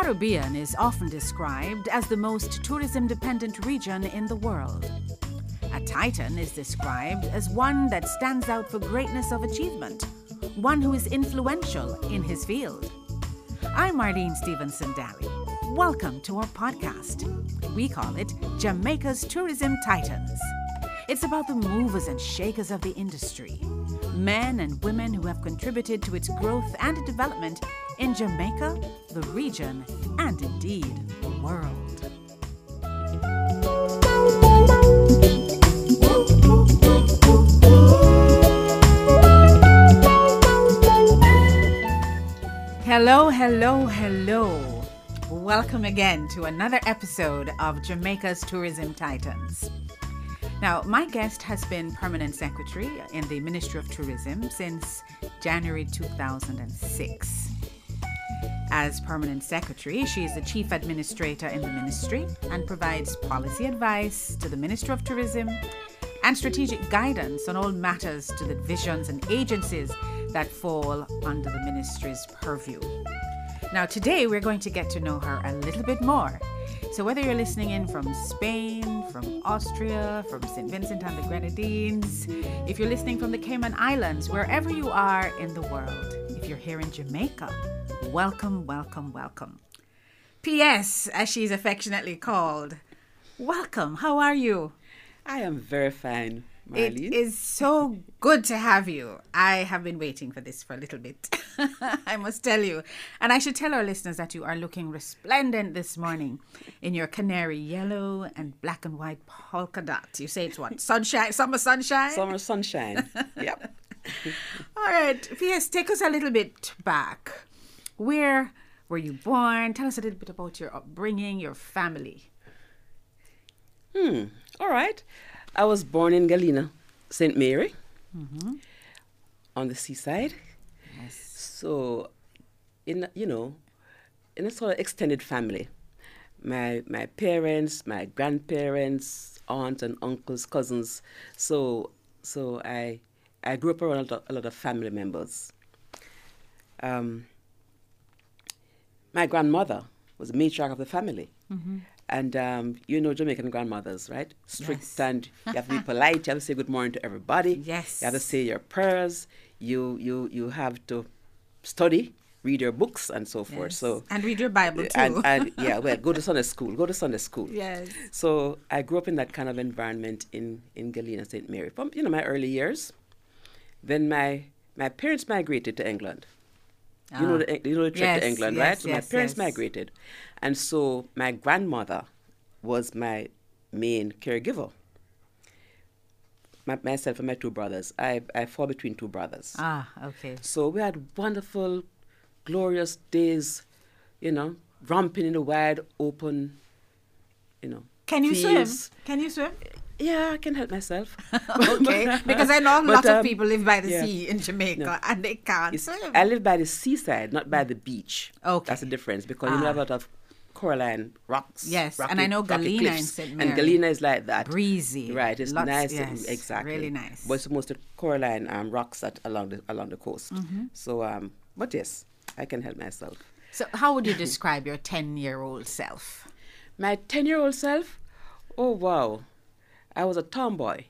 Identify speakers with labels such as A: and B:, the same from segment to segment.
A: Caribbean is often described as the most tourism dependent region in the world. A Titan is described as one that stands out for greatness of achievement, one who is influential in his field. I'm Marlene Stevenson Daly. Welcome to our podcast. We call it Jamaica's Tourism Titans. It's about the movers and shakers of the industry, men and women who have contributed to its growth and development in Jamaica, the region, and indeed the world. Hello, hello, hello. Welcome again to another episode of Jamaica's Tourism Titans. Now, my guest has been permanent secretary in the Ministry of Tourism since January 2006. As permanent secretary, she is the chief administrator in the ministry and provides policy advice to the Minister of Tourism and strategic guidance on all matters to the divisions and agencies that fall under the ministry's purview. Now, today we're going to get to know her a little bit more. So, whether you're listening in from Spain, from Austria, from St. Vincent and the Grenadines, if you're listening from the Cayman Islands, wherever you are in the world, if you're here in Jamaica, welcome, welcome, welcome. P.S., as she's affectionately called, welcome. How are you?
B: I am very fine, Marlene.
A: It is so good to have you. I have been waiting for this for a little bit. I must tell you. And I should tell our listeners that you are looking resplendent this morning in your canary yellow and black and white polka dot. You say it's what? Sunshine, summer sunshine?
B: Summer sunshine. yep.
A: All right. P.S. Take us a little bit back. Where were you born? Tell us a little bit about your upbringing, your family.
B: Hmm. All right. I was born in Galina, St. Mary, mm-hmm. on the seaside.
A: Yes.
B: So, in you know, in a sort of extended family, my my parents, my grandparents, aunts and uncles, cousins. So so I I grew up around a lot of, a lot of family members. Um, my grandmother was the matriarch of the family.
A: Mm-hmm.
B: And um, you know Jamaican grandmothers, right? Strict
A: Yes.
B: and you have to be polite. You have to say good morning to everybody.
A: Yes.
B: You have to say your prayers. You you you have to study, read your books, and so forth.
A: Yes.
B: So
A: and read your Bible too.
B: and, and yeah, well, go to Sunday school. Go to Sunday school.
A: yes.
B: So I grew up in that kind of environment in in Galina, St. Mary, from you know my early years. Then my my parents migrated to England. You know
A: Ah.
B: the you know the trip
A: Yes,
B: to England,
A: yes,
B: right? So my parents
A: yes.
B: migrated, and so my grandmother was my main caregiver. My, myself and my two brothers. I I fall between two brothers.
A: Ah, okay.
B: So we had wonderful, glorious days, you know, romping in the wide open, you know.
A: Can you
B: fields.
A: swim? Can you swim?
B: Yeah, I can help myself.
A: okay, because I know a lot of
B: um,
A: people live by the
B: yeah.
A: sea in Jamaica
B: No.
A: and they can't
B: It's-
A: swim.
B: I live by the seaside, not by the beach.
A: Okay.
B: That's the difference because you know
A: Ah.
B: have a lot of coralline rocks.
A: Yes, and I know Galina
B: cliffs.
A: St.
B: And Galina is like that.
A: Breezy.
B: Right, it's
A: Lots-
B: nice.
A: yes,
B: exactly.
A: really nice.
B: But it's mostly coralline um, rocks that along the along the coast.
A: Mm-hmm.
B: So, um, but yes, I can help myself.
A: So, how would you describe your 10 year old self?
B: My 10 year old self, oh wow, I was a tomboy.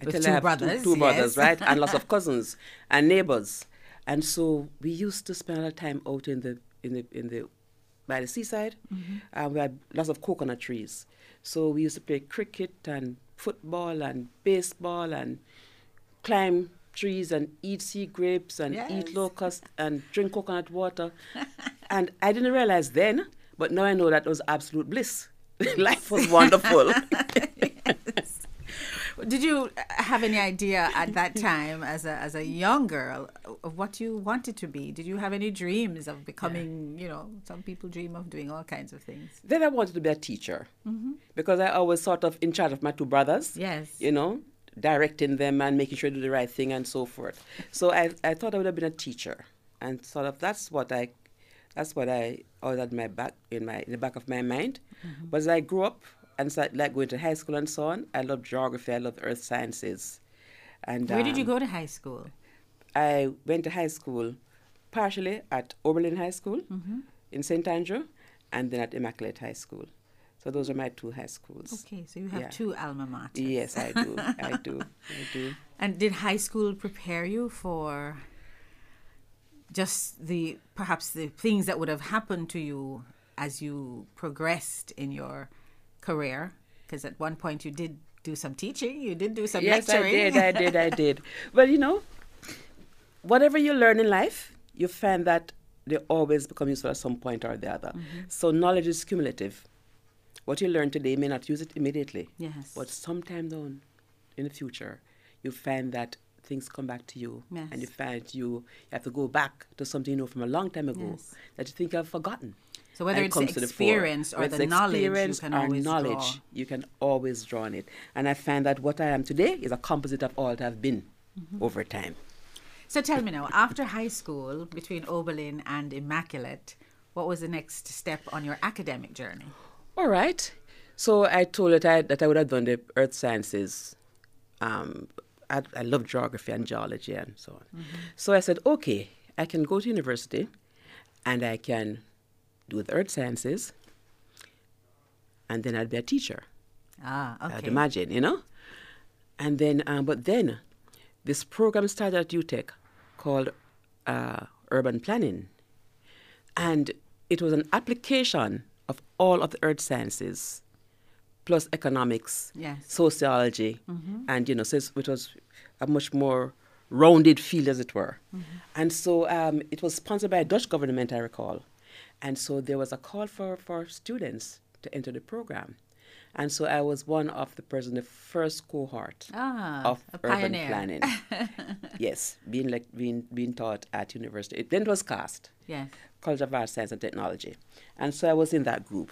B: Until
A: two brothers,
B: Two, brothers,
A: yes.
B: right? And lots of cousins and neighbors. And so we used to spend a lot of time out in the, in the, in the, by the seaside.
A: Mm-hmm.
B: Uh, we had lots of coconut trees. So we used to play cricket and football and baseball and climb trees and eat sea grapes and
A: Yes.
B: eat locusts and drink coconut water. and I didn't realize then, but now I know that was absolute bliss. Life was wonderful.
A: Did you have any idea at that time, as a, as a young girl, of what you wanted to be? Did you have any dreams of becoming, you know, some people dream of doing all kinds of things?
B: then I wanted to be a teacher mm-hmm. because I always sort of in charge of my two brothers.
A: Yes.
B: You know, directing them and making sure they do the right thing and so forth. So I, I thought I would have been a teacher, and sort of that's what I, that's what I always had my back in my in the back of my mind. Mm-hmm. But as I grew up and started like going to high school and so on, I love geography, I love earth sciences, and
A: Where did you
B: um,
A: go to high school?
B: I went to high school partially at Oberlin High School, in St. Andrew and then at Immaculate High School. So those are my two high schools.
A: Okay, so you have
B: Yeah.
A: two alma maters.
B: Yes, I do. I do. I do.
A: And did high school prepare you for just the perhaps the things that would have happened to you as you progressed in your career? Because at one point you did do some teaching, you did do some
B: yes,
A: lecturing.
B: I did. I did. I did. Well, you know, whatever you learn in life, you find that they always become useful at some point or the other. Mm-hmm. So knowledge is cumulative. What you learn today you may not use it immediately.
A: Yes.
B: But sometime down in the future, you find that things come back to you.
A: Yes.
B: And you find you, you have to go back to something you know from a long time ago
A: Yes.
B: that you think you have forgotten.
A: So whether it's
B: comes
A: the
B: the
A: experience or
B: Whether
A: the knowledge, you can always
B: knowledge,
A: draw.
B: you can always draw on it. And I find that what I am today is a composite of all that I've been
A: Mm-hmm.
B: over time.
A: So tell me now, after high school, between Oberlin and Immaculate, what was the next step on your academic journey?
B: All right. So I told it I, that I would have done the earth sciences. Um, I, I love geography and geology and so on. So I said, okay, I can go to university and I can do the earth sciences and then I'd be a teacher.
A: Ah, okay.
B: I'd imagine, you know? And then, um, but then this program started at UTech called uh, Urban Planning. And it was an application of all of the earth sciences, plus economics,
A: Yes.
B: sociology, and, you know, so it was a much more rounded field, as it were. And so um, it was sponsored by a Dutch government, I recall. And so there was a call for, for students to enter the program. And so I was one of the person, the first cohort
A: Ah,
B: of urban
A: pioneer.
B: planning. yes, being like being being taught at university. It, then it was CAST.
A: Yes.
B: College of Arts, Science and Technology. And so I was in that group.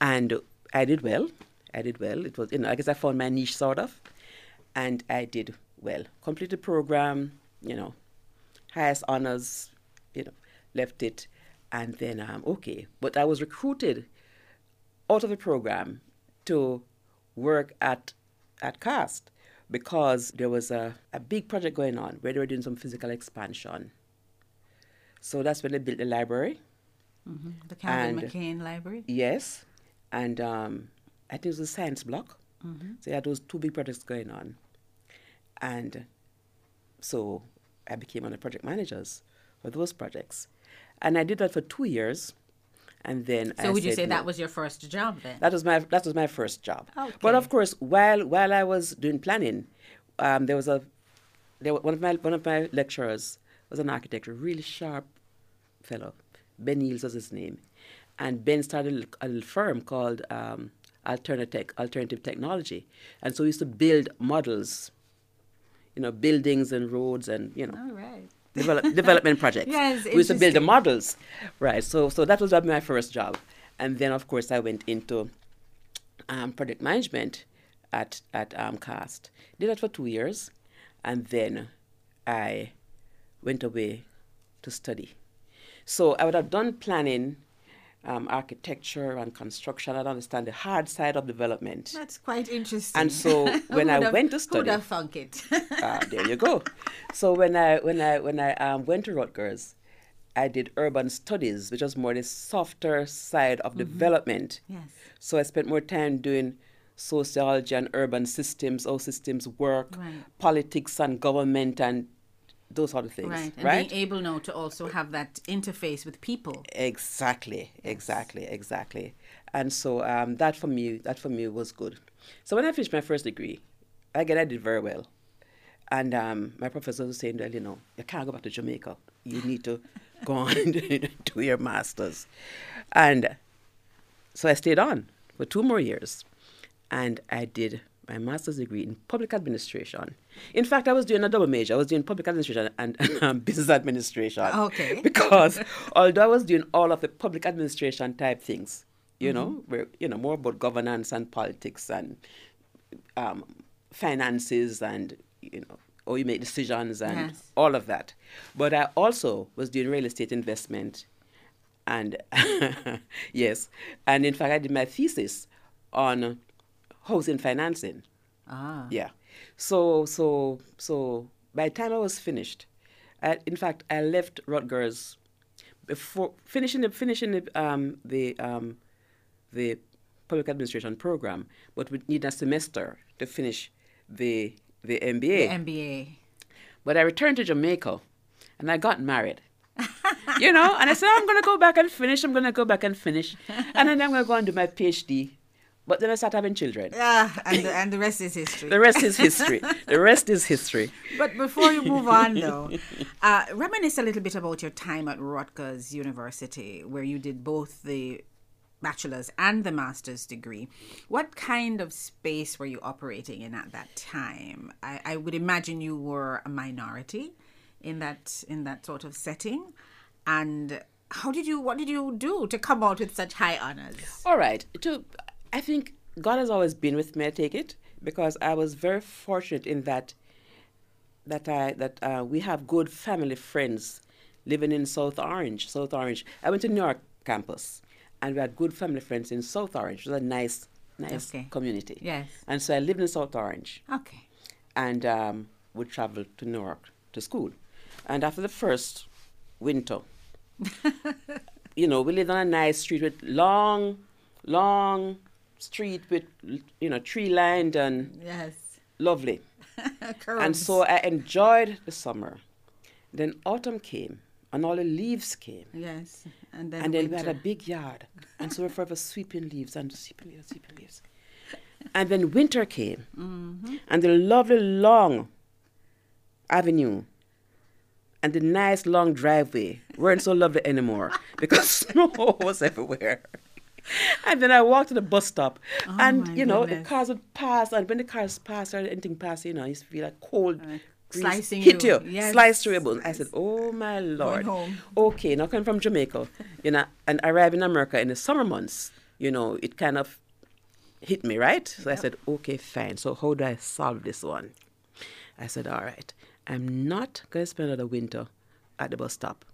B: And I did well. I did well. It was, you know, I guess I found my niche sort of. And I did well. Completed the program, you know, highest honors, you know, left it. And then, um, okay. But I was recruited out of the program to work at, at CAST because there was a, a big project going on where they were doing some physical expansion. So that's when they built the library.
A: The Calvin
B: And-
A: McKain Library.
B: Yes. And um, I think it was a science block. So yeah, those two big projects going on. And so I became one of the project managers for those projects. And I did that for two years. And then
A: So
B: I
A: would you say
B: no.
A: that was your first job then?
B: That was my that was my first job. But
A: Okay.
B: of course, while while I was doing planning, um, there was a there one of my one of my lecturers was an architect, a really sharp fellow. Ben Niels was his name, and Ben started a little- firm called um, Alternatech, Alternative Technology, and so we used to build models, you know, buildings and roads and you know
A: All right.
B: Develop, development projects.
A: Yes,
B: we used to build the models, right? So, so that was my first job, and then of course I went into um, project management at at um, CAST. Did that for two years, and then I went away to study. So I would have done planning, um, architecture, and construction. I don't understand the hard side of development.
A: That's quite interesting.
B: And so when I
A: have-
B: went to study-
A: would have thunk it?
B: Ah, there you go. So when I when I when I um, went to Rutgers, I did urban studies, which was more the softer side of development.
A: yes.
B: So I spent more time doing sociology and urban systems, how systems work,
A: Right.
B: politics and government and those sort of things.
A: Right. And
B: right?
A: being able now to also have that interface with people.
B: Exactly, exactly, exactly. And so um, that for me, that for me was good. So when I finished my first degree, again I did very well, and um, my professor was saying, "Well, you know, you can't go back to Jamaica. You need to go on and do your masters." And so I stayed on for two more years, and I did my master's degree in public administration. In fact, I was doing a double major. I was doing public administration and, um, business administration.
A: Okay.
B: Because although I was doing all of the public administration type things, you know, where you know more about governance and politics and um, finances and you know, how you make decisions and
A: Yes.
B: all of that. But I also was doing real estate investment and yes, and in fact, I did my thesis on housing financing.
A: Ah.
B: Yeah. So so so by the time I was finished, I, in fact, I left Rutgers before finishing the finishing the um, the um, the public administration program, but we need a semester to finish the the MBA.
A: The MBA.
B: But I returned to Jamaica, and I got married. you know, and I said I'm gonna go back and finish. I'm gonna go back and finish, and then I'm gonna go and do my PhD. But then I started having children.
A: Yeah, and the, and the rest is history.
B: The rest is history. the rest is history.
A: But before you move on, though, uh, reminisce a little bit about your time at Rutgers University, where you did both the bachelor's and the master's degree. What kind of space were you operating in at that time? I, I would imagine you were a minority in that in that sort of setting, and how did you what did you do to come out with such high honors?
B: All right. To I think God has always been with me. I take it because I was very fortunate in that that I that uh, we have good family friends living in South Orange. South Orange. I went to New York campus, and we had good family friends in South Orange. It was a nice, nice
A: Okay.
B: community.
A: Yes.
B: And so I lived in South Orange,
A: Okay.
B: and um, would travel to New York to school. And after the first winter, you know, we lived on a nice street with long, long street with you know tree lined and
A: Yes.
B: lovely. And so I enjoyed the summer. Then autumn came and all the leaves came.
A: Yes. And then
B: And then we had a big yard. And so we were forever sweeping leaves and sweeping leaves, sweeping leaves. And then winter came.
A: Mm-hmm.
B: And the lovely long avenue and the nice long driveway weren't so lovely anymore because snow was everywhere. And then I walked to the bus stop,
A: Oh
B: and you know
A: goodness.
B: the cars would pass, and when the cars passed or anything passed, you know, I used to feel like cold,
A: Uh, slicing
B: hit
A: you.
B: you,
A: Yes.
B: slice through your bones. I said, "Oh my lord!" Okay, now coming from Jamaica, you know, and arriving in America in the summer months, you know, it kind of hit me, right? So I said, okay, fine. So how do I solve this one? I said, all right, I'm not going to spend another winter at the bus stop.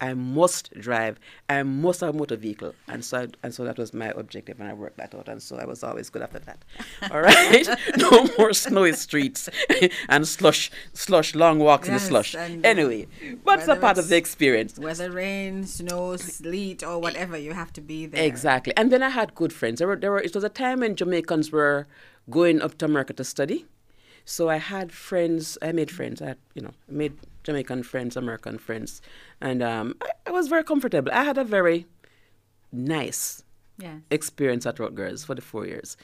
B: I must drive. I must have a motor vehicle, and so I, and so that was my objective, and I worked that out, and so I was always good after that. All right, no more snowy streets and slush, slush, long walks in the slush.
A: and um,
B: Anyway, what's a part of the experience?
A: Whether rain, snow, sleet, or whatever, you have to be there.
B: Exactly. And then I had good friends. There were, there were, it was a time when Jamaicans were going up to America to study. So I had friends, I made friends. I you know, made Jamaican friends, American friends. And um, I, I was very comfortable. I had a very nice
A: Yes.
B: experience at Rutgers for the four years.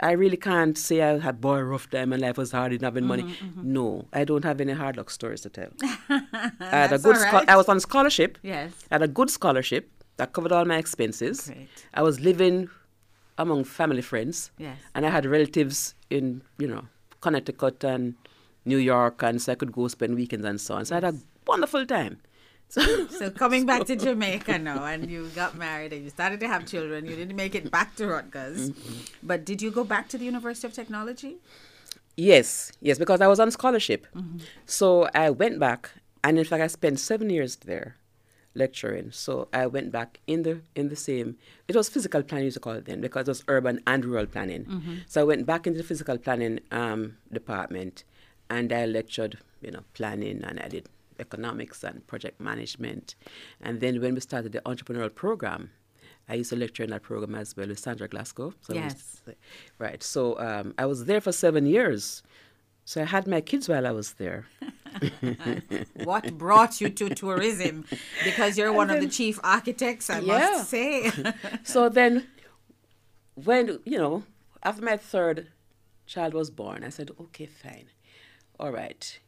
B: I really can't say I had boy rough time and life was hard, didn't have any money.
A: Mm-hmm,
B: No, I don't have any hard luck stories to tell. I had a good.
A: all
B: scho- I was on scholarship.
A: Yes.
B: I had a good scholarship that covered all my expenses.
A: Great.
B: I was living among family friends.
A: Yes.
B: And I had relatives in, you know, Connecticut and New York, and so I could go spend weekends and so on. So I had a wonderful time. So,
A: So coming back to Jamaica now, and you got married and you started to have children. You didn't make it back to Rutgers,
B: Mm-hmm.
A: but did you go back to the University of Technology?
B: yes, yes, because I was on scholarship. So I went back, and in fact, I spent seven years there lecturing. So I went back in the in the same. It was physical planning, you to call it then, because it was urban and rural planning. So I went back into the physical planning um, department, and I lectured, you know, planning, and I did economics and project management. And then when we started the entrepreneurial program, I used to lecture in that program as well with Sandra Glasgow. So
A: Yes.
B: right. So um, I was there for seven years. So I had my kids while I was there.
A: What brought you to tourism? Because you're one of the chief architects, I
B: Yeah.
A: must say.
B: so then when you know after my third child was born i said okay fine all right.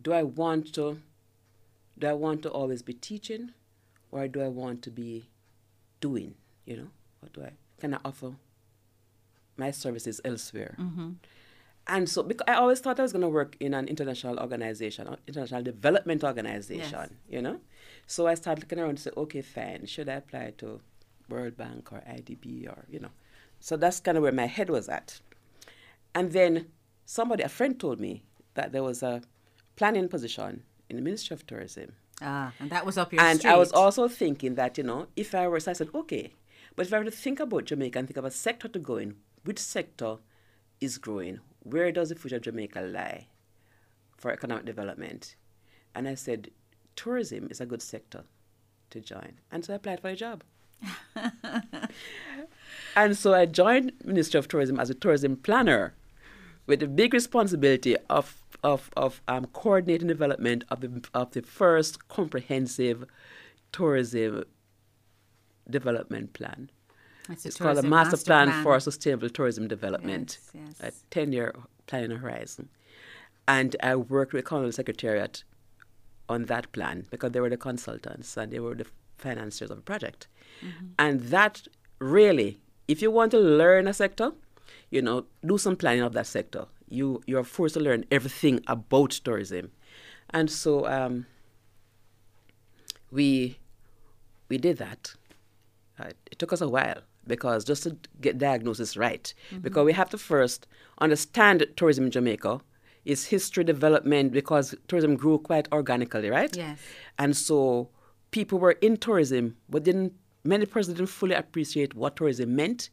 B: Do i want to do i want to always be teaching or do i want to be doing you know? What do i can i offer my services elsewhere? Mm-hmm. And so because i always thought i was going to work in an international organization or international development organization you know? So i started looking around and say, okay fine should i apply to world bank or idb or you know? So that's kind of where my head was at. And then somebody a friend told me that there was a planning position in the ministry of tourism
A: ah, and that was up your
B: and
A: street.
B: I was also thinking that, you know, if I were, so I said, okay, but if I were to think about Jamaica and think of a sector to go in, which sector is growing? Where does the future of Jamaica lie for economic development? And I said, tourism is a good sector to join. And so I applied for a job. and so I joined Ministry of Tourism as a tourism planner with the big responsibility of, of, of um, coordinating development of the, of the first comprehensive tourism development plan.
A: It's,
B: It's called a master,
A: master
B: plan, for sustainable tourism development,
A: Yes,
B: a 10 year planning horizon. And I worked with Commonwealth Secretariat on that plan because they were the consultants and they were the financiers of the project.
A: Mm-hmm.
B: And that really, if you want to learn a sector, you know, do some planning of that sector. You you're forced to learn everything about tourism, and so um, we we did that. Uh, it took us a while because just to get diagnosis right, because we have to first understand tourism in Jamaica, its history, development, because tourism grew quite organically, right?
A: Yes.
B: And so people were in tourism, but didn't many persons didn't fully appreciate what tourism meant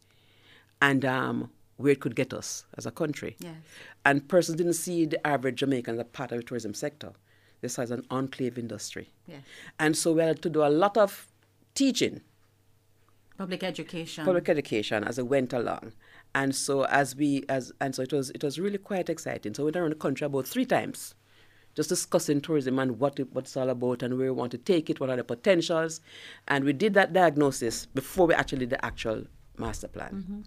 B: and um, where it could get us as a country.
A: Yes.
B: And persons didn't see the average Jamaican as a part of the tourism sector. This was an enclave industry.
A: Yes.
B: And so we had to do a lot of teaching,
A: Public education.
B: public education as it went along. And so as we as and so it was it was really quite exciting. So we went around the country about three times, just discussing tourism and what it, what it's all about and where we want to take it, what are the potentials, and we did that diagnosis before we actually did the actual master plan. Mm-hmm.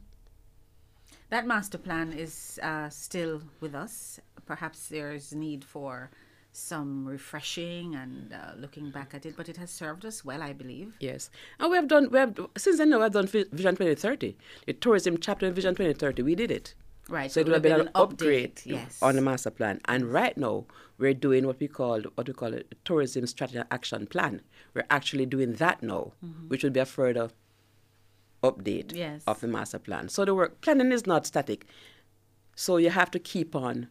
A: That master plan is uh, still with us. Perhaps there's need for some refreshing and uh, looking back at it, but it has served us well, I believe.
B: Yes, and we have done we have since then. We have done Vision 2030, the tourism chapter in Vision 2030. We did it.
A: Right.
B: So it would have been an upgrade
A: update, Yes.
B: on the master plan. And right now, we're doing what we call what we call a tourism strategy action plan. We're actually doing that now, which will be a further update
A: Yes.
B: of the master plan. So the work planning is not static. So you have to keep on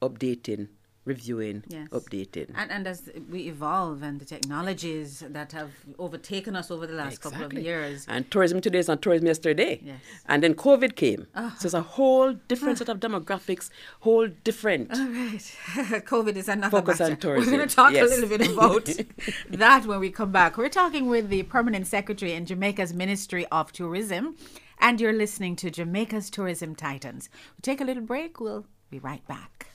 B: updating, reviewing,
A: Yes.
B: updating.
A: And, and as we evolve and the technologies that have overtaken us over the last couple of years,
B: And tourism today is not tourism yesterday.
A: Yes.
B: And then COVID came.
A: Ah.
B: So it's a whole different set of demographics, whole different.
A: All right. COVID is another
B: Focus on
A: matter. We're going to talk
B: Yes.
A: a little bit about that when we come back. We're talking with the permanent secretary in Jamaica's Ministry of Tourism, and you're listening to Jamaica's Tourism Titans. We'll take a little break. We'll be right back.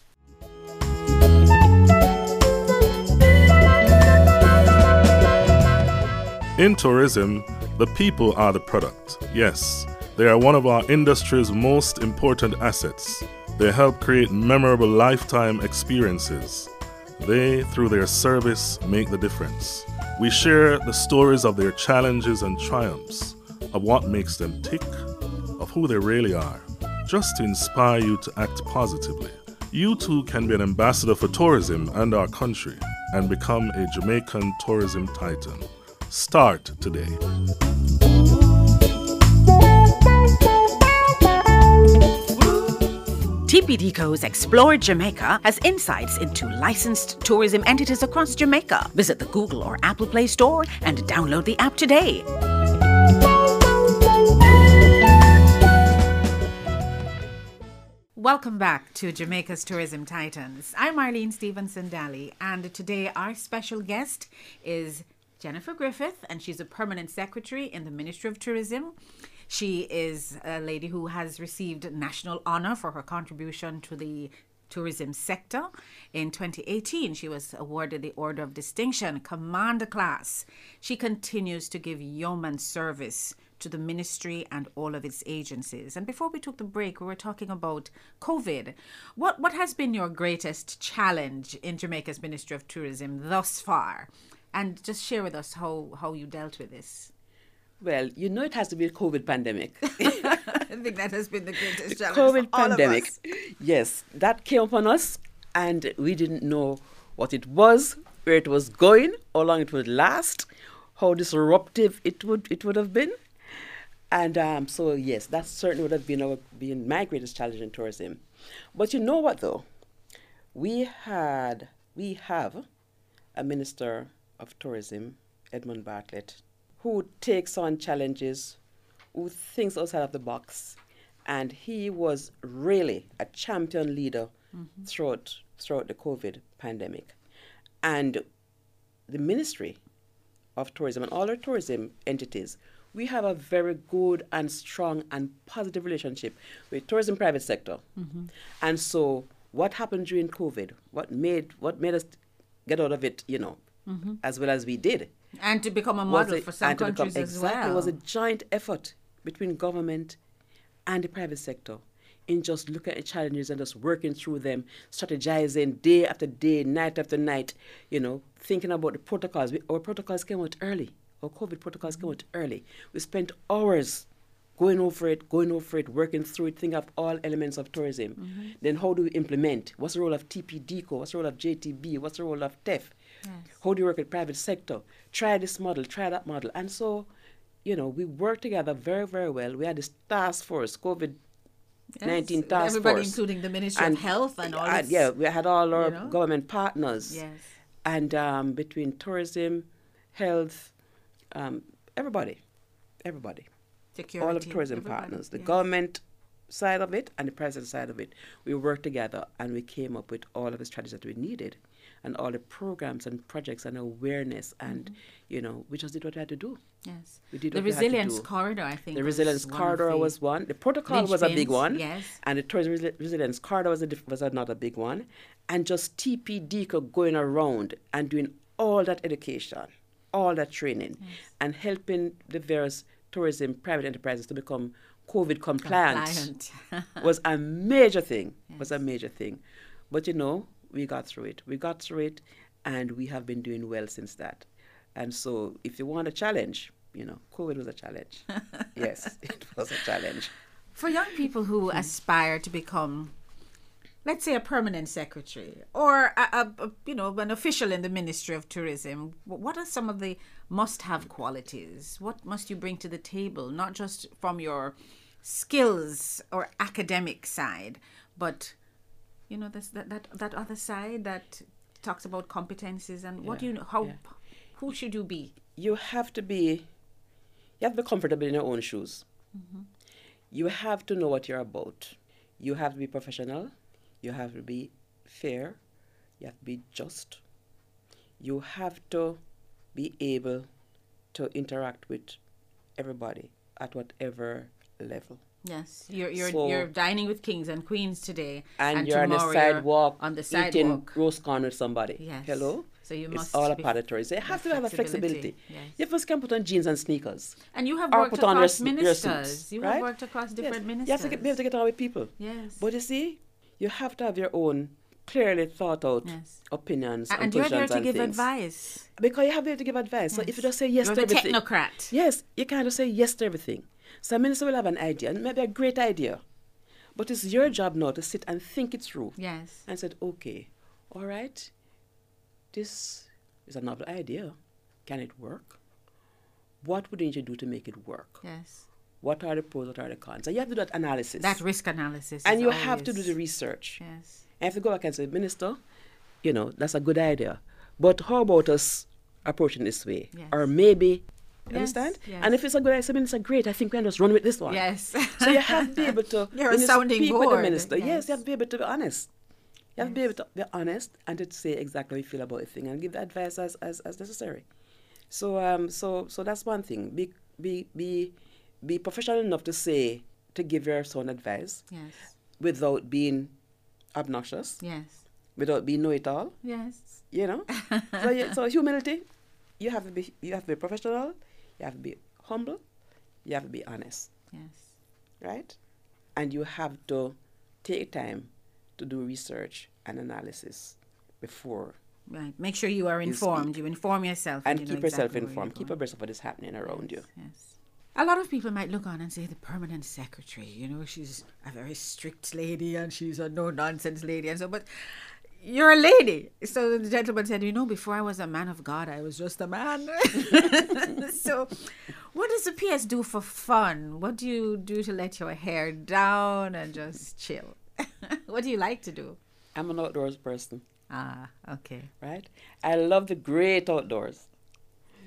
C: In tourism, the people are the product. Yes, they are one of our industry's most important assets. They help create memorable lifetime experiences. They, through their service, make the difference. We share the stories of their challenges and triumphs, of what makes them tick, of who they really are, just to inspire you to act positively. You too can be an ambassador for tourism and our country and become a Jamaican tourism titan. Start today.
A: TPDCO's Explore Jamaica has insights into licensed tourism entities across Jamaica. Visit the Google or Apple Play Store and download the app today. Welcome back to Jamaica's Tourism Titans. I'm Marlene Stevenson Daly, and today our special guest is Jennifer Griffith, and she's a permanent secretary in the Ministry of Tourism. She is a lady who has received national honor for her contribution to the tourism sector. In 2018, she was awarded the Order of Distinction, Commander Class. She continues to give yeoman service to the ministry and all of its agencies. And before we took the break, we were talking about COVID. What what has been your greatest challenge in Jamaica's Ministry of Tourism thus far? And just share with us how, how you dealt with this.
B: Well, you know it has to be a COVID pandemic.
A: I think that has been the greatest challenge.
B: COVID
A: for all of
B: pandemic. Yes, that came upon us, and we didn't know what it was, where it was going, how long it would last, how disruptive it would it would have been, and um, so yes, that certainly would have been our been my greatest challenge in tourism. But you know what though, we had we have a minister of tourism, Edmund Bartlett, who takes on challenges, who thinks outside of the box, and he was really a champion leader mm-hmm. throughout throughout the COVID pandemic, and the ministry of tourism and all our tourism entities, we have a very good and strong and positive relationship with tourism private sector. Mm-hmm. And so what happened during COVID, what made what made us get out of it, you know, as well as we did.
A: And to become a model
B: a-
A: for some
B: to become-
A: countries as
B: exactly,
A: well.
B: It was a giant effort between government and the private sector in just looking at the challenges and just working through them, strategizing day after day, night after night, you know, thinking about the protocols. We, our protocols came out early. Our COVID protocols came out early. We spent hours going over it, going over it, working through it, thinking of all elements of tourism.
A: Mm-hmm.
B: Then how do we implement? What's the role of TPDCO? What's the role of JTB? What's the role of TEF? How do you work with private sector? Try this model, try that model. And so, you know, we worked together very, very well. We had this task force, COVID nineteen task
A: everybody,
B: force.
A: including the Ministry of Health and all
B: and,
A: its-
B: Yeah, we had all our
A: you know?
B: government partners.
A: Yes.
B: And um, between tourism, health, um, everybody, everybody
A: Security.
B: all of tourism partners, the
A: yes.
B: government side of it and the private side of it, we worked together and we came up with all of the strategies that we needed and all the programs and projects and awareness and mm-hmm. you know we just did what we had to do.
A: Yes.
B: We did
A: the
B: what we had to
A: resilience
B: do.
A: corridor, I think.
B: The resilience corridor
A: the
B: was one. The protocol was a big one.
A: yes.
B: And the tourism resi- resilience corridor was, a diff- was another big one. And just TPD going around and doing all that education, all that training, and helping the various tourism private enterprises to become COVID compliant,
A: Compliant.
B: was a major thing. Was a major thing. But you know, we got through it. We got through it, and we have been doing well since that. And so, if you want a challenge, you know, COVID was a challenge. yes, it was a challenge.
A: For young people who
B: Hmm.
A: aspire to become, let's say, a permanent secretary or a, a, a, you know an official in the Ministry of Tourism, what are some of the must-have qualities? What must you bring to the table, not just from your skills or academic side, but you know this, that that that other side that talks about competencies and what do
B: Yeah,
A: you know how
B: yeah.
A: who should you be?
B: You have to be, you have to be comfortable in your own shoes. Mm-hmm. You have to know what you're about. You have to be professional. You have to be fair. You have to be just. You have to be able to interact with everybody at whatever level.
A: Yes, you're you're
B: So-
A: you're dining with kings and queens today,
B: and, you're on the
A: tomorrow you're
B: sidewalk
A: on the
B: eating
A: sidewalk.
B: roast corn with somebody.
A: Yes.
B: Hello.
A: So you
B: it's
A: must
B: all a
A: be-
B: part of tourism. You have to have a
A: flexibility,
B: flexibility.
A: yes.
B: You first can put on jeans and sneakers.
A: And you have worked
B: put on your,
A: across
B: s- your
A: ministers.
B: suits,
A: you
B: right?
A: have worked across
B: Yes.
A: different
B: You
A: ministers.
B: have to get, be able to get on with people.
A: Yes.
B: But you see, you have to have your own clearly thought out
A: Yes.
B: opinions
A: A-
B: and,
A: and you're there to
B: and
A: give
B: things.
A: advice.
B: Because you have to to give advice. So if you just say yes
A: You're
B: to
A: the
B: everything.
A: technocrat.
B: Yes, you can't just say yes to everything. So a minister will have an idea, and maybe a great idea. But it's your job now to sit and think it through
A: Yes.
B: and said, okay, all right, this is a novel idea. Can it work? What would you need to do to make it work?
A: Yes.
B: What are the pros, what are the cons? And you have to do that analysis.
A: That risk analysis.
B: and you have to do the research.
A: Yes.
B: And if you go back and say, Minister, you know, that's a good idea. But how about us approaching this way?
A: Yes.
B: Or maybe, you
A: Yes,
B: understand?
A: yes.
B: And if it's a good idea, say, Minister, great, I think we can just run with this one.
A: Yes.
B: So you have to be able to
A: You're a sounding
B: speak with the
A: board,
B: minister. Yes.
A: yes.
B: you have to be able to be honest. You have to be able to be honest and to say exactly how you feel about a thing and give the advice as, as, as necessary. So um so so that's one thing. Be be be be professional enough to say to give your son advice
A: Yes.
B: without being obnoxious,
A: Yes.
B: without being know it all.
A: Yes.
B: You know? so yeah, so humility, you have to be you have to be professional, you have to be humble, you have to be honest
A: Yes.
B: right? And you have to take time to do research and analysis before
A: Right. Make sure you are informed.
B: speak.
A: You inform yourself.
B: and
A: you
B: keep yourself
A: exactly
B: informed. Keep abreast of what is happening around you.
A: Yes. A lot of people might look on and say the permanent secretary, you know, she's a very strict lady and she's a no nonsense lady and so but you're a lady. So the gentleman said, You know, before I was a man of God, I was just a man. so what does the PS do for fun? What do you do to let your hair down and just chill? what do you like to do?
B: I'm an outdoors person,
A: Ah, okay.
B: right? I love the great outdoors.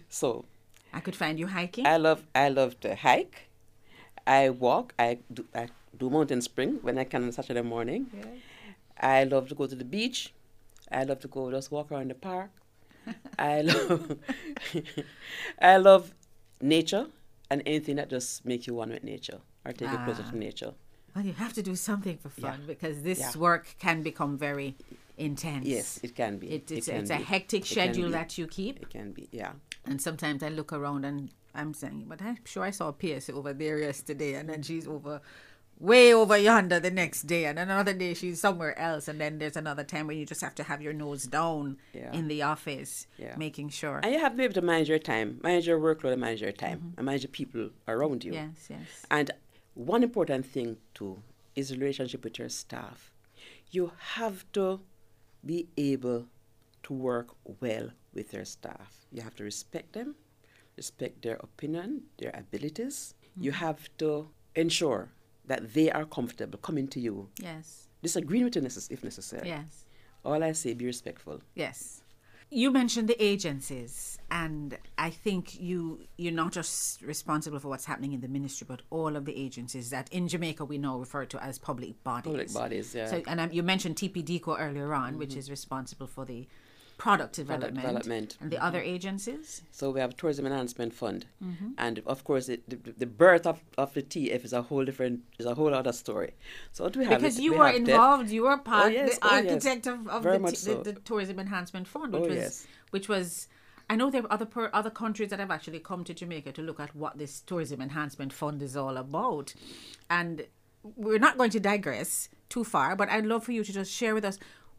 B: So
A: I could find you hiking.
B: I love I love to hike. I walk. I do I do mountain spring when I can on Saturday morning. I love to go to the beach. I love to go just walk around the park. I love I love nature and anything that just make you one with nature or take ah. a closer to nature.
A: Well, you have to do something for fun
B: Yeah.
A: because this
B: Yeah.
A: work can become very intense.
B: Yes, it can be.
A: It, it's,
B: can
A: it's a hectic
B: It
A: schedule that you keep.
B: It can be, yeah.
A: And sometimes I look around and I'm saying, but I'm sure I saw Pierce over there yesterday, and then she's over, way over yonder the next day, and another day she's somewhere else, and then there's another time where you just have to have your nose down
B: Yeah.
A: in the office,
B: Yeah.
A: making sure.
B: And you have to be able to manage your time, manage your workload, and manage your time, mm-hmm. and manage the people around you.
A: yes, yes.
B: And one important thing too is relationship with your staff. You have to be able to work well with your staff. You have to respect them, respect their opinion, their abilities. You mm-hmm. have to ensure that they are comfortable coming to you,
A: Yes,
B: disagreeing with you necess- if necessary.
A: yes.
B: All I say, be respectful.
A: Yes. You mentioned the agencies, and I think you you're not just responsible for what's happening in the ministry, but all of the agencies that in Jamaica we know refer to as public bodies.
B: Public bodies, yeah. Mm-hmm.
A: So, and um, you mentioned TPDCO earlier on, which is responsible for the product development,
B: development.
A: and the other agencies.
B: So we have Tourism Enhancement Fund,
A: Mm-hmm.
B: and of course, it, the, the birth of, of the TF is a whole different, is a whole other story. So what we have
A: Because
B: it-
A: you
B: we
A: were involved, you were part,
B: yes,
A: the
B: oh, yes.
A: architect of, of the, t-
B: so.
A: the, the Tourism Enhancement Fund, which
B: Oh,
A: was
B: yes.
A: which was. I know there are other per, other countries that have actually come to Jamaica to look at what this tourism enhancement fund is all about, and we're not going to digress too far. But I'd love for you to just share with us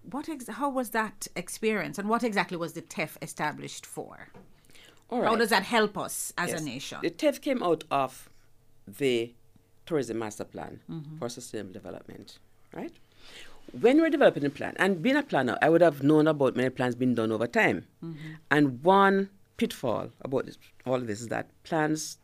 A: what ex- how was that experience and what exactly was the TEF established for?
B: All
A: How does that help us as
B: Yes.
A: a nation?
B: The TEF came out of the Tourism Master Plan
A: Mm-hmm.
B: for Sustainable Development, right? When we're developing a plan, and being a planner, I would have known about many plans being done over time.
A: Mm-hmm.
B: And one pitfall about this, all of this is that plans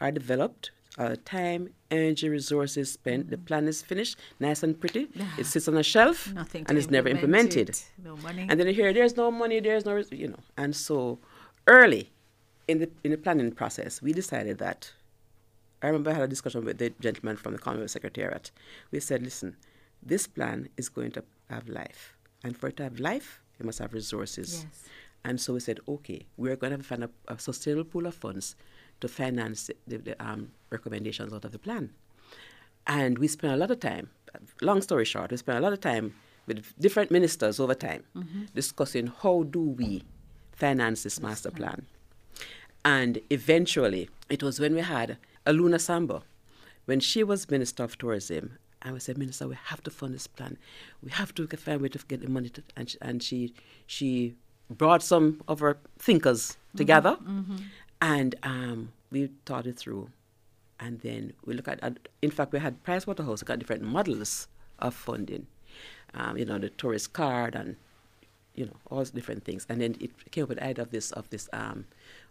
B: are developed, uh, time, energy, resources spent. The plan is finished, nice and pretty. It sits on a shelf,
A: Nothing
B: and it's never implemented.
A: it. No money.
B: And then you hear there's no money, there's no, res-" you know. And so early in the in the planning process, we decided that. I remember I had a discussion with the gentleman from the Commonwealth Secretariat. We said, listen, this plan is going to have life, and for it to have life, it must have resources.
A: Yes.
B: And so we said, okay, we're going to find a, a sustainable pool of funds to finance the, the um, recommendations out of the plan. And we spent a lot of time, long story short, we spent a lot of time with different ministers over time mm-hmm. discussing how do we finance this master plan. And eventually, it was when we had Aloun Assamba, when she was Minister of Tourism, and we said, Minister, we have to fund this plan. We have to find a way to get the money. To, and, she, and she, she brought some of her thinkers mm-hmm. together, mm-hmm. And um, we thought it through. And then we look at, in fact, we had Pricewaterhouse, we got different models of funding. Um, you know, the tourist card and you know all different things and then it came up with the idea of this of this um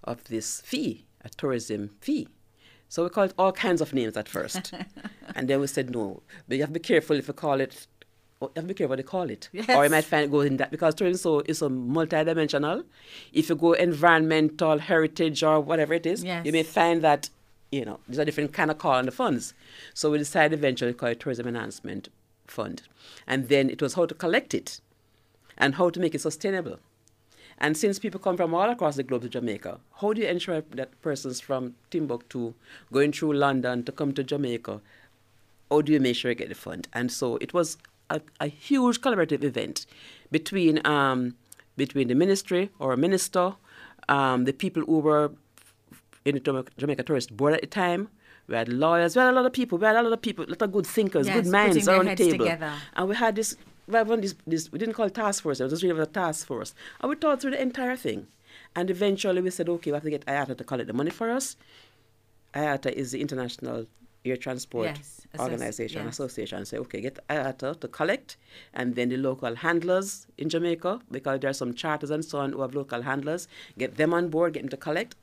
B: of this fee a tourism fee so we called it all kinds of names at first and then we said no but you have to be careful if you call it oh, you have to be careful what you call it. Or you might find it goes in that because tourism so is so multidimensional. If you go environmental heritage or whatever it is you may find that you know there's a different kind of call on the funds. So we decided eventually to call it tourism enhancement fund. And then it was how to collect it and how to make it sustainable. And since people come from all across the globe to Jamaica, how do you ensure that persons from Timbuktu going through London to come to Jamaica, how do you make sure you get the fund? And so it was a, a huge collaborative event between um, between the ministry or a minister, um, the people who were in the Jamaica, Jamaica Tourist Board at the time. We had lawyers, we had a lot of people, we had a lot of people, a lot of good thinkers,
A: Yes,
B: good minds around the table.
A: together.
B: And we had this, we had one, this, this, we didn't call it task force, it was just really a task force. And we thought through the entire thing. And eventually we said, okay, we have to get IATA to collect the money for us. IATA is the International Air Transport
A: Yes,
B: Organization,
A: yes.
B: Association. Say, okay, get uh, IATA to collect, and then the local handlers in Jamaica, because there are some charters and so on who have local handlers, get them on board, get them to collect.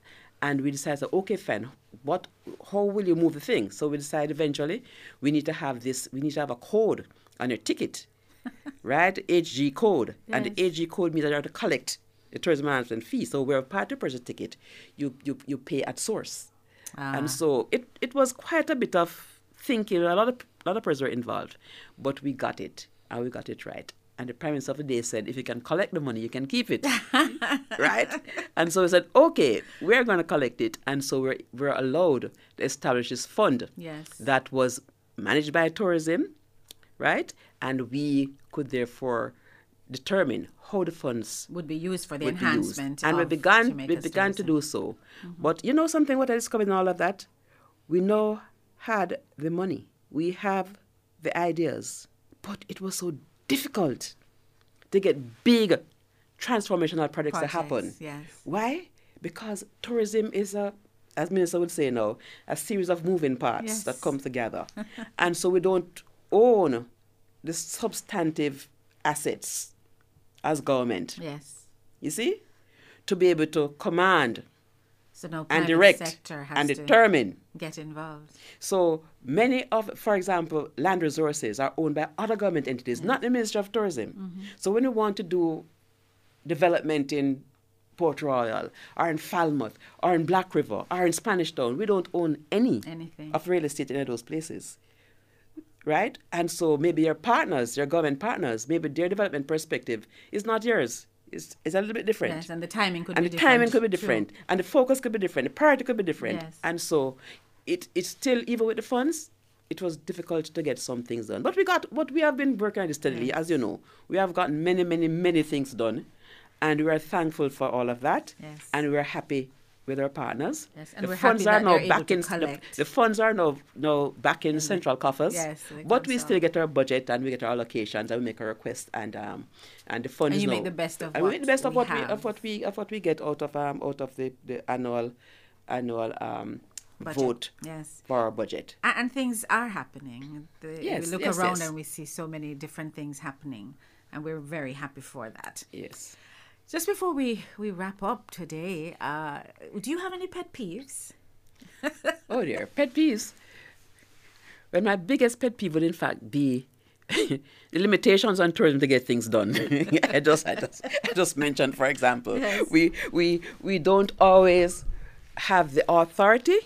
B: And we decided, okay, fine, what, how will you move the thing? So we decided eventually we need to have this, we need to have a code on your ticket, right? HG code. And the HG code means that you have to collect the tourism management fee. So where a party purchase ticket, you, you, you pay at source.
A: Ah.
B: And so it, it was quite a bit of thinking. A lot of a lot of persons were involved, but we got it and we got it right. And the Prime Minister of the day said, if you can collect the money, you can keep it. right? And so we said, okay, we're going to collect it. And so we're, we're allowed to establish this fund
A: Yes.
B: that was managed by tourism, right? And we could therefore determine how the funds
A: Would be used for the enhancement.
B: And we began we began to do so. Mm-hmm. But you know something what I discovered in all of that? We now had the money. We have the ideas. But it was so difficult to get big transformational projects, to happen.
A: Yes.
B: Why? Because tourism is a as Minister would say now, a series of moving parts
A: Yes.
B: that come together. and so we don't own the substantive assets as government.
A: Yes.
B: You see? To be able to command
A: So no
B: and direct
A: sector has
B: and
A: to
B: determine.
A: get involved.
B: So many of, for example, land resources are owned by other government entities, not the Ministry of Tourism.
A: Mm-hmm.
B: So when you want to do development in Port Royal or in Falmouth or in Black River or in Spanish Town, we don't own any
A: Anything.
B: of real estate in those places. Right? And so maybe your partners, your government partners, maybe their development perspective is not yours. It's, it's a little bit different
A: Yes, and the timing could
B: and
A: be
B: the
A: different.
B: timing could be
A: too.
B: different and the focus could be different the priority could be different
A: Yes.
B: and so it it's still even with the funds it was difficult to get some things done but we got but we have been working on steadily as you know we have gotten many many many things done and we are thankful for all of that
A: Yes.
B: and we are happy with our partners
A: Yes, and
B: the
A: we're
B: funds
A: happy
B: are
A: that
B: now
A: they're able
B: back in the, the funds are now now back in, central coffers
A: yes,
B: but we still get our budget and we get our allocations and we make our requests and um and the funds
A: And you
B: now,
A: make the best of
B: and we make
A: what
B: the best of
A: we
B: what we of what we of what we get out of um out of the, the annual annual um
A: Budget.
B: vote
A: Yes.
B: for our budget.
A: And, and things are happening. The,
B: Yes,
A: we look
B: yes,
A: around
B: yes.
A: and we see so many different things happening, and we're very happy for that.
B: Yes.
A: Just before we, we wrap up today, uh, do you have any pet peeves?
B: Oh dear, pet peeves. Well, my biggest pet peeve would in fact be the limitations on tourism to get things done. I just, I just, I just mentioned, for example,
A: Yes.
B: we, we, we don't always have the authority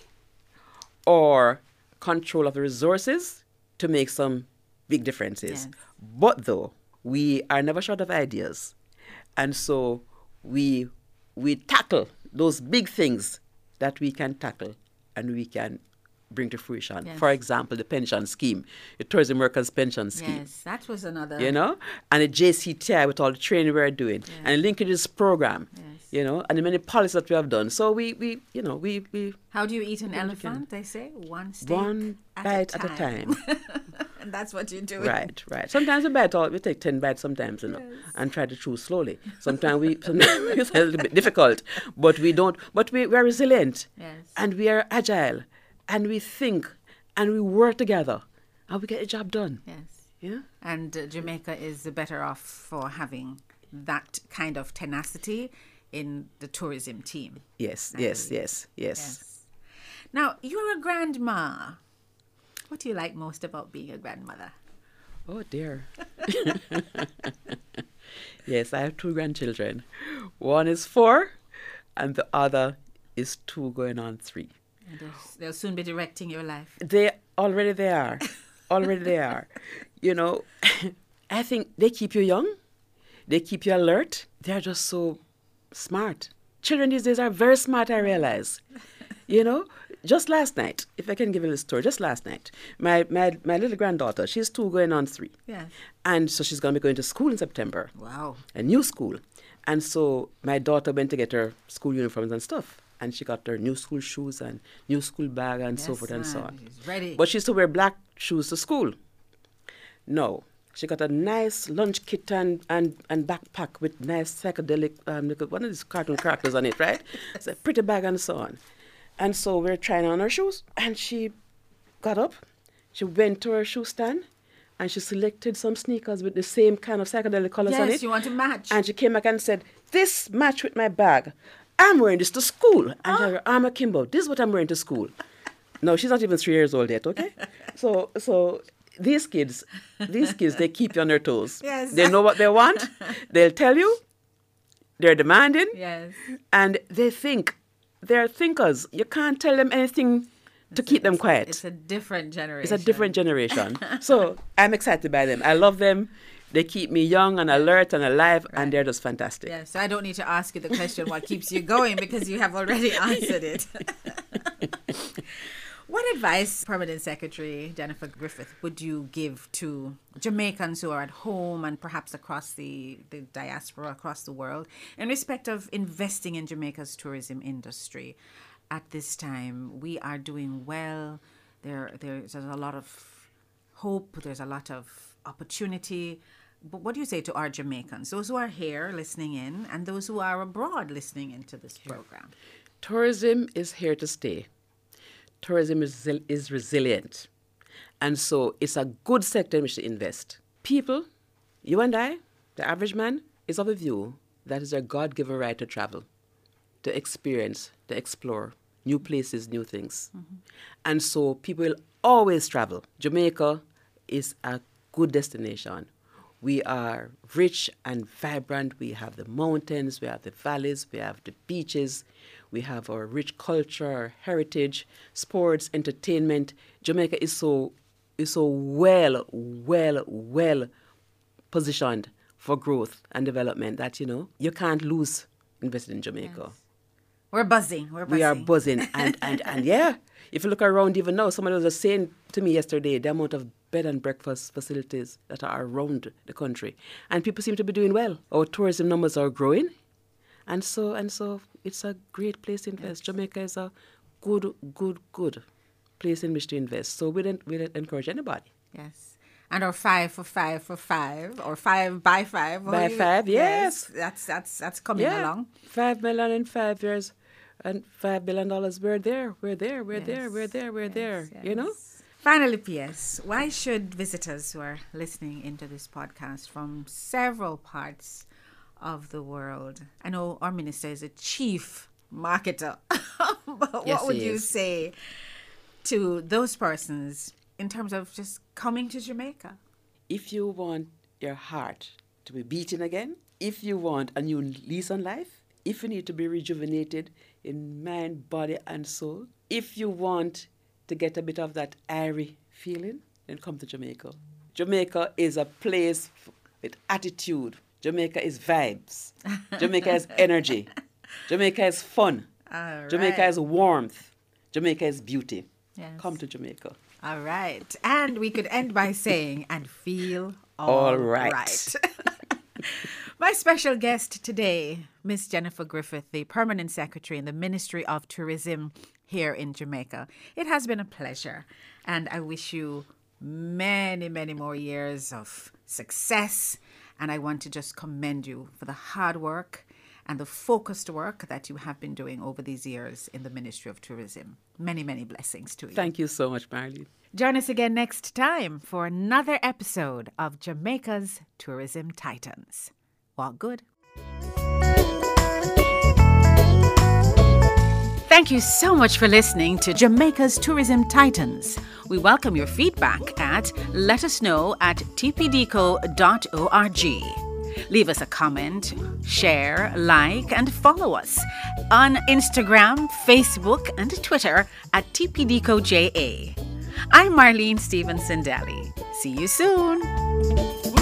B: or control of the resources to make some big differences.
A: Yes.
B: But though we are never short of ideas, and so we we tackle those big things that we can tackle and we can bring to fruition.
A: Yes.
B: For example, the pension scheme, the tourism workers pension scheme
A: Yes, that was another.
B: you know, and the JCTI with all the training we're doing, and the linkages program,
A: Yes.
B: you know, and the many policies that we have done. So we, we you know, we, we
A: How do you eat an elephant? They say one steak
B: one
A: at
B: bite
A: a
B: at a time.
A: and that's what you do.
B: right, right. Sometimes we bite all, we take ten bites sometimes, you know, and try to chew slowly. Sometimes we, sometimes it's a little bit difficult, but we don't. But we we're resilient,
A: Yes.
B: and we are agile, and we think, and we work together, and we get the job done.
A: Yes.
B: Yeah.
A: And uh, Jamaica is better off for having that kind of tenacity in the tourism team.
B: Yes, yes, yes, yes.
A: Yes. Now, you're a grandma. What do you like most about being a grandmother?
B: Oh dear. yes, I have two grandchildren. One is four, and the other is two going on three.
A: And they'll, they'll soon be directing your life.
B: They already they are, already they are. You know, I think they keep you young, they keep you alert. They're just so smart. Children these days are very smart. I realize. You know, just last night, if I can give you a little story, just last night, my my my little granddaughter, she's two going on three.
A: Yes.
B: And so she's going to be going to school in September,
A: Wow.
B: a new school. And so my daughter went to get her school uniforms and stuff. And she got her new school shoes and new school bag and so forth and so on.
A: She's ready.
B: But she used to wear black shoes to school. No. She got a nice lunch kit and, and, and backpack with nice psychedelic, um, one of these cartoon characters on it, right? It's a pretty bag and so on. And so we are trying on her shoes, and she got up, she went to her shoe stand, and she selected some sneakers with the same kind of psychedelic colors on it.
A: Yes, you want to match.
B: And she came back and said, This match with my bag. I'm wearing this to school. And I'm a Kimbo. This is what I'm wearing to school. No, she's not even three years old yet, okay? so so these kids, these kids, they keep you on their toes.
A: Yes.
B: They know what they want. They'll tell you. They're demanding.
A: yes.
B: And they think. They're thinkers. You can't tell them anything to keep them quiet.
A: It's a different generation.
B: It's a different generation. so I'm excited by them. I love them. They keep me young and alert and alive, and they're just fantastic.
A: Yeah, so I don't need to ask you the question what keeps you going because you have already answered it. what advice, Permanent Secretary Jennifer Griffith, would you give to Jamaicans who are at home and perhaps across the, the diaspora, across the world, in respect of investing in Jamaica's tourism industry? At this time, we are doing well. There, there's a lot of hope. There's a lot of opportunity. But what do you say to our Jamaicans, those who are here listening in, and those who are abroad listening into this program?
B: Tourism is here to stay. Tourism is, is resilient. And so it's a good sector in which to invest. People, you and I, the average man, is of a view that is a God given right to travel, to experience, to explore new places, new things. Mm-hmm. And so people will always travel. Jamaica is a good destination. We are rich and vibrant. We have the mountains, we have the valleys, we have the beaches, we have our rich culture, heritage, sports, entertainment. Jamaica is so is so well, well, well positioned for growth and development that you know you can't lose investing in Jamaica. Yes.
A: We're buzzing. We're buzzing.
B: We are buzzing, and and and yeah. If you look around even now, somebody was saying to me yesterday the amount of bed and breakfast facilities that are around the country, and people seem to be doing well. Our tourism numbers are growing, and so and so it's a great place to invest. Yes. Jamaica is a good, good, good place in which to invest. So we don't we don't encourage anybody.
A: Yes. And our five for five for five, or five by five.
B: By five, yes.
A: yes. That's that's that's coming yeah. along.
B: Five million in five years, and five billion dollars. We're there. We're there. We're yes. there. We're there. We're yes. there. You know.
A: Finally, P.S. Why should visitors who are listening into this podcast from several parts of the world, I know our minister is a chief marketer, but yes, what would you say to those persons in terms of just coming to Jamaica?
B: If you want your heart to be beating again, if you want a new lease on life, if you need to be rejuvenated in mind, body, and soul, if you want to get a bit of that airy feeling, then come to Jamaica. Jamaica is a place with attitude. Jamaica is vibes. Jamaica is energy. Jamaica is fun. Right. Jamaica is warmth. Jamaica is beauty. Yes. Come to Jamaica.
A: All right. And we could end by saying, and feel all, all right. right. My special guest today, Miss Jennifer Griffith, the Permanent Secretary in the Ministry of Tourism here in Jamaica. It has been a pleasure, and I wish you many, many more years of success. And I want to just commend you for the hard work and the focused work that you have been doing over these years in the Ministry of Tourism. Many, many blessings to you.
B: Thank you so much, Marlene.
A: Join us again next time for another episode of Jamaica's Tourism Titans. Walk good. Thank you so much for listening to Jamaica's Tourism Titans. We welcome your feedback at let us know at tpdco.org. Leave us a comment, share, like, and follow us on Instagram, Facebook, and Twitter at tpdcoja. I'm Marlene Stevenson Daly. See you soon.